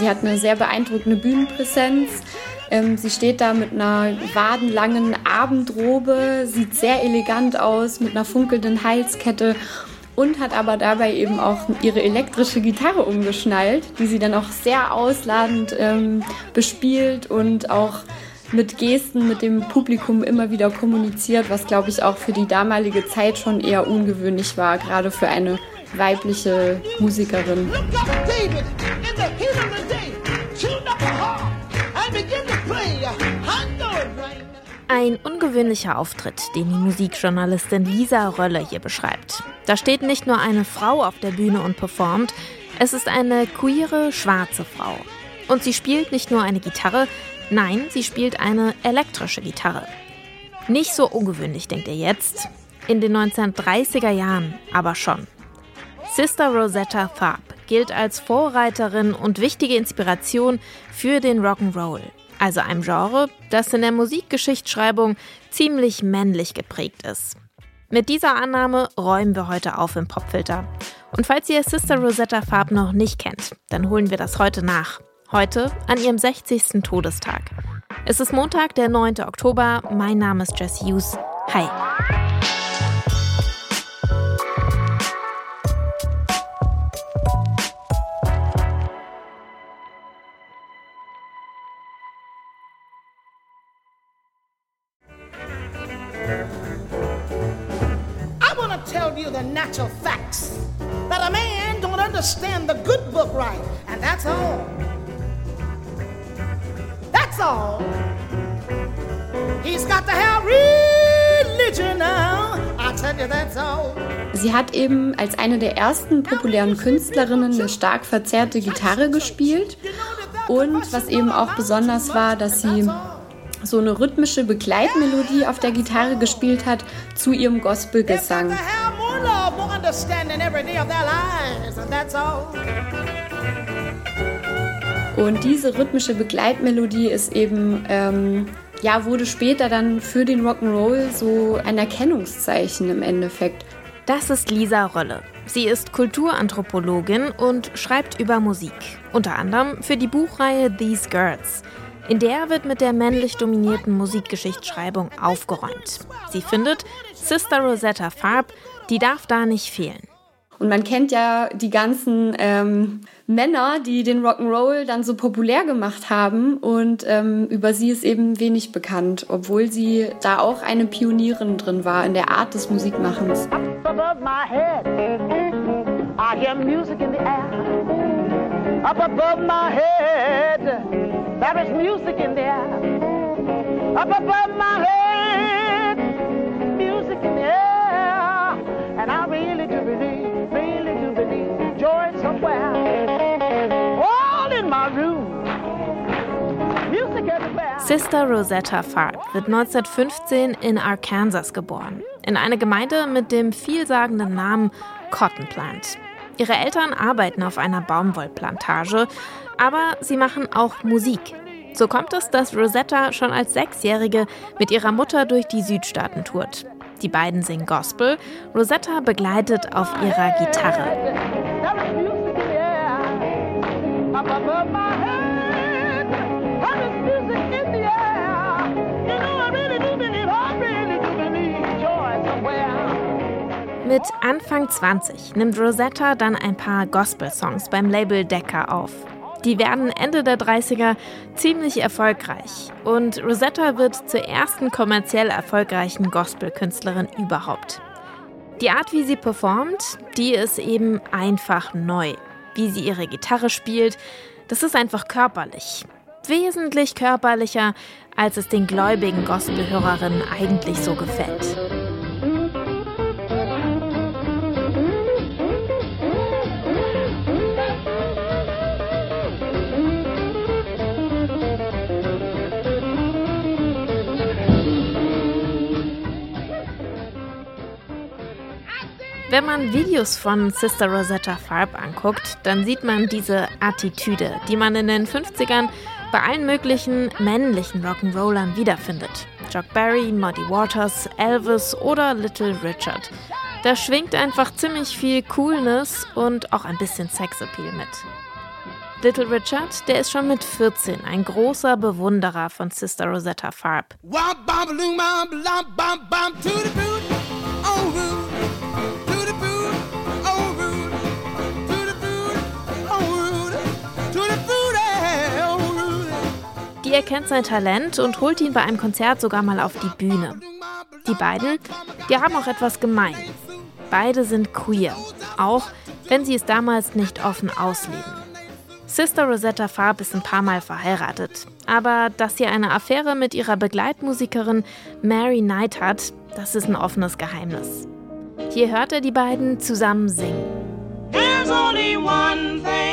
sie hat eine sehr beeindruckende Bühnenpräsenz. Ähm, sie steht da mit einer wadenlangen Abendrobe, sieht sehr elegant aus, mit einer funkelnden Halskette und hat aber dabei eben auch ihre elektrische Gitarre umgeschnallt, die sie dann auch sehr ausladend ähm, bespielt und auch mit Gesten mit dem Publikum immer wieder kommuniziert, was glaube ich auch für die damalige Zeit schon eher ungewöhnlich war, gerade für eine weibliche Musikerin. Ein ungewöhnlicher Auftritt, den die Musikjournalistin Lisa Rölle hier beschreibt. Da steht nicht nur eine Frau auf der Bühne und performt, es ist eine queere, schwarze Frau. Und sie spielt nicht nur eine Gitarre, nein, sie spielt eine elektrische Gitarre. Nicht so ungewöhnlich, denkt ihr jetzt. In den 1930er Jahren aber schon. Sister Rosetta Tharpe gilt als Vorreiterin und wichtige Inspiration für den Rock'n'Roll also einem Genre, das in der Musikgeschichtsschreibung ziemlich männlich geprägt ist. Mit dieser Annahme räumen wir heute auf im Popfilter. Und falls ihr Sister Rosetta Farb noch nicht kennt, dann holen wir das heute nach. Heute an ihrem 60. Todestag. Es ist Montag, der 9. Oktober. Mein Name ist Jess Hughes. Hi. Natural facts that a man don't understand the good book right, and that's all. That's all. He's got to have religion now. I tell you, that's all. Sie hat eben als eine der ersten populären Künstlerinnen eine stark verzerrte Gitarre gespielt. Und was eben auch besonders war, dass sie so eine rhythmische Begleitmelodie auf der Gitarre gespielt hat zu ihrem Gospelgesang understanding every day of their lives, and that's all. Und diese rhythmische Begleitmelodie ist eben, ähm, ja, wurde später dann für den Rock'n'Roll so ein Erkennungszeichen im Endeffekt. Das ist Lisa Rölle. Sie ist Kulturanthropologin und schreibt über Musik. Unter anderem für die Buchreihe These Girls. In der wird mit der männlich dominierten Musikgeschichtsschreibung aufgeräumt. Sie findet, Sister Rosetta Farb die darf da nicht fehlen. Und man kennt ja die ganzen ähm, Männer, die den Rock'n'Roll dann so populär gemacht haben. Und ähm, über sie ist eben wenig bekannt, obwohl sie da auch eine Pionierin drin war in der Art des Musikmachens. Up above my Sister Rosetta Farb wird 1915 in Arkansas geboren, in einer Gemeinde mit dem vielsagenden Namen Cotton Plant. Ihre Eltern arbeiten auf einer Baumwollplantage, aber sie machen auch Musik. So kommt es, dass Rosetta schon als Sechsjährige mit ihrer Mutter durch die Südstaaten tourt. Die beiden singen Gospel. Rosetta begleitet auf ihrer Gitarre. Mit Anfang 20 nimmt Rosetta dann ein paar Gospel-Songs beim Label Decca auf. Die werden Ende der 30er ziemlich erfolgreich und Rosetta wird zur ersten kommerziell erfolgreichen Gospel-Künstlerin überhaupt. Die Art, wie sie performt, die ist eben einfach neu. Wie sie ihre Gitarre spielt, das ist einfach körperlich. Wesentlich körperlicher, als es den gläubigen Gospelhörerinnen eigentlich so gefällt. Wenn man Videos von Sister Rosetta Farb anguckt, dann sieht man diese Attitüde, die man in den 50ern bei allen möglichen männlichen Rock'n'Rollern wiederfindet. Chuck Berry, Muddy Waters, Elvis oder Little Richard. Da schwingt einfach ziemlich viel Coolness und auch ein bisschen Sexappeal mit. Little Richard, der ist schon mit 14 ein großer Bewunderer von Sister Rosetta Farb. Die erkennt sein Talent und holt ihn bei einem Konzert sogar mal auf die Bühne. Die beiden, die haben auch etwas gemein. Beide sind queer, auch wenn sie es damals nicht offen ausleben. Sister Rosetta Farb ist ein paar Mal verheiratet. Aber dass sie eine Affäre mit ihrer Begleitmusikerin Mary Knight hat, das ist ein offenes Geheimnis. Hier hört er die beiden zusammen singen. There's only one thing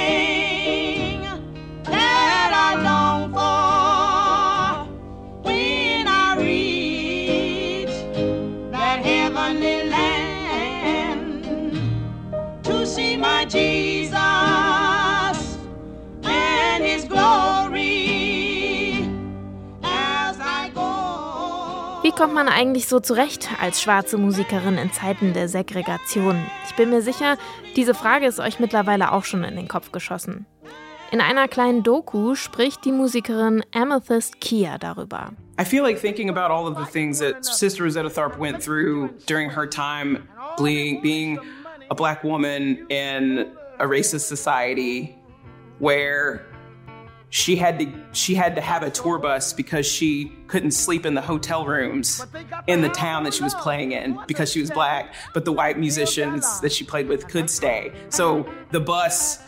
kommt man eigentlich so zurecht als schwarze Musikerin in Zeiten der Segregation? Ich bin mir sicher, diese Frage ist euch mittlerweile auch schon in den Kopf geschossen. In einer kleinen Doku spricht die Musikerin Amethyst Kia darüber. I feel like thinking about all of the things that Sister Rosetta Tharpe went through during her time being, being a black woman in a racist society where she had to she had to have a tour bus because she couldn't sleep in the hotel rooms in the town that she was playing in because she was black but the white musicians that she played with could stay. so the bus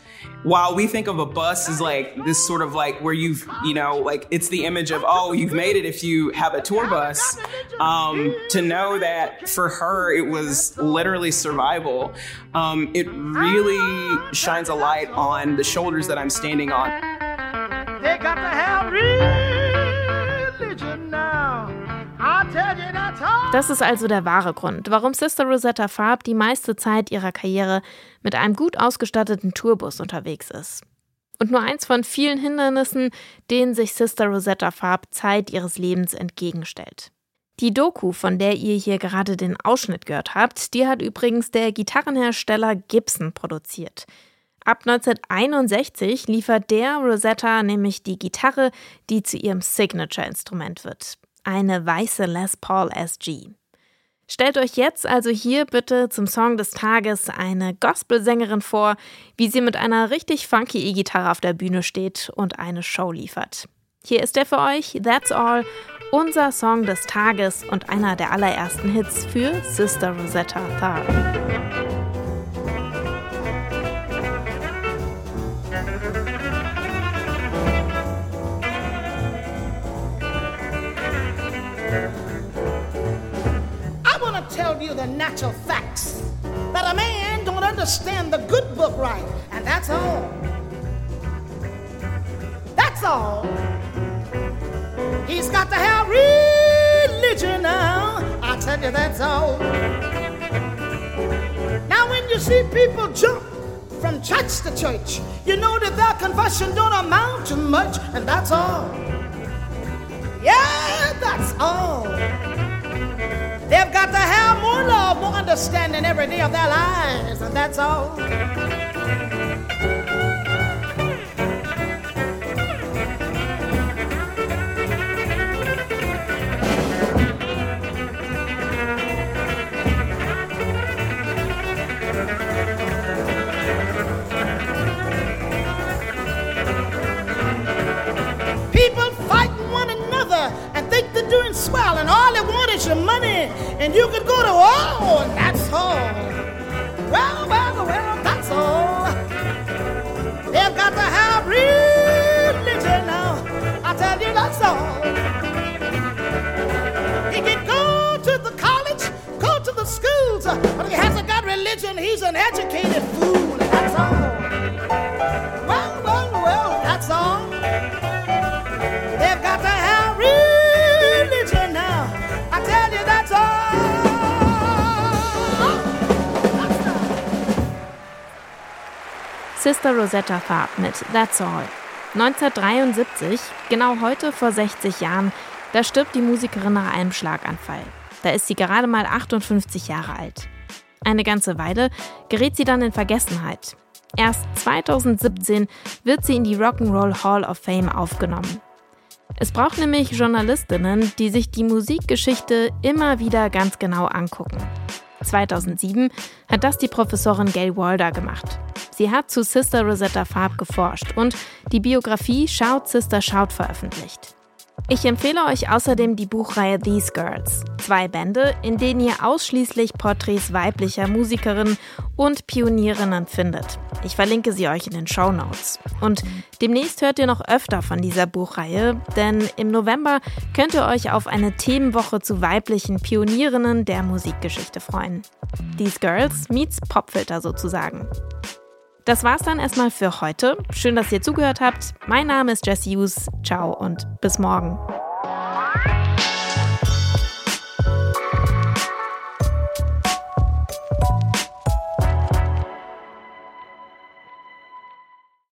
while we think of a bus as like this sort of like where you've you know like it's the image of oh you've made it if you have a tour bus um, to know that for her it was literally survival. Um, it really shines a light on the shoulders that i'm standing on They got to have religion now. Das ist also der wahre Grund, warum Sister Rosetta Farb die meiste Zeit ihrer Karriere mit einem gut ausgestatteten Tourbus unterwegs ist. Und nur eins von vielen Hindernissen, denen sich Sister Rosetta Farb Zeit ihres Lebens entgegenstellt. Die Doku, von der ihr hier gerade den Ausschnitt gehört habt, die hat übrigens der Gitarrenhersteller Gibson produziert. Ab 1961 liefert der Rosetta nämlich die Gitarre, die zu ihrem Signature-Instrument wird. Eine weiße Les Paul SG. Stellt euch jetzt also hier bitte zum Song des Tages eine Gospelsängerin vor, wie sie mit einer richtig funky E-Gitarre auf der Bühne steht und eine Show liefert. Hier ist er für euch, That's All, unser Song des Tages und einer der allerersten Hits für Sister Rosetta Tharpe. Natural facts that a man don't understand the good book right, and that's all. That's all. He's got to have religion now. I tell you, that's all. Now, when you see people jump from church to church, you know that their confession don't amount to much, and that's all. Yeah, that's all. They've got to have more love, more understanding every day of their lives, and that's all. And you could go to war, and that's all. Well, well, well, that's all. They've got to have religion now. I tell you, that's all. He can go to the college, go to the schools, but he hasn't got religion. He's an educated fool. That's all. Sister Rosetta Tharpe mit That's All. 1973, genau heute vor 60 Jahren, da stirbt die Musikerin nach einem Schlaganfall. Da ist sie gerade mal 58 Jahre alt. Eine ganze Weile gerät sie dann in Vergessenheit. Erst 2017 wird sie in die Rock'n'Roll Hall of Fame aufgenommen. Es braucht nämlich Journalistinnen, die sich die Musikgeschichte immer wieder ganz genau angucken. 2007 hat das die Professorin Gail Walder gemacht. Sie hat zu Sister Rosetta Farb geforscht und die Biografie Shout Sister Shout veröffentlicht. Ich empfehle euch außerdem die Buchreihe These Girls. Zwei Bände, in denen ihr ausschließlich Porträts weiblicher Musikerinnen und Pionierinnen findet. Ich verlinke sie euch in den Show Notes. Und demnächst hört ihr noch öfter von dieser Buchreihe, denn im November könnt ihr euch auf eine Themenwoche zu weiblichen Pionierinnen der Musikgeschichte freuen. These Girls meets Popfilter sozusagen das war's dann erstmal für heute. Schön, dass ihr zugehört habt. Mein Name ist Jesse Hughes. Ciao und bis morgen.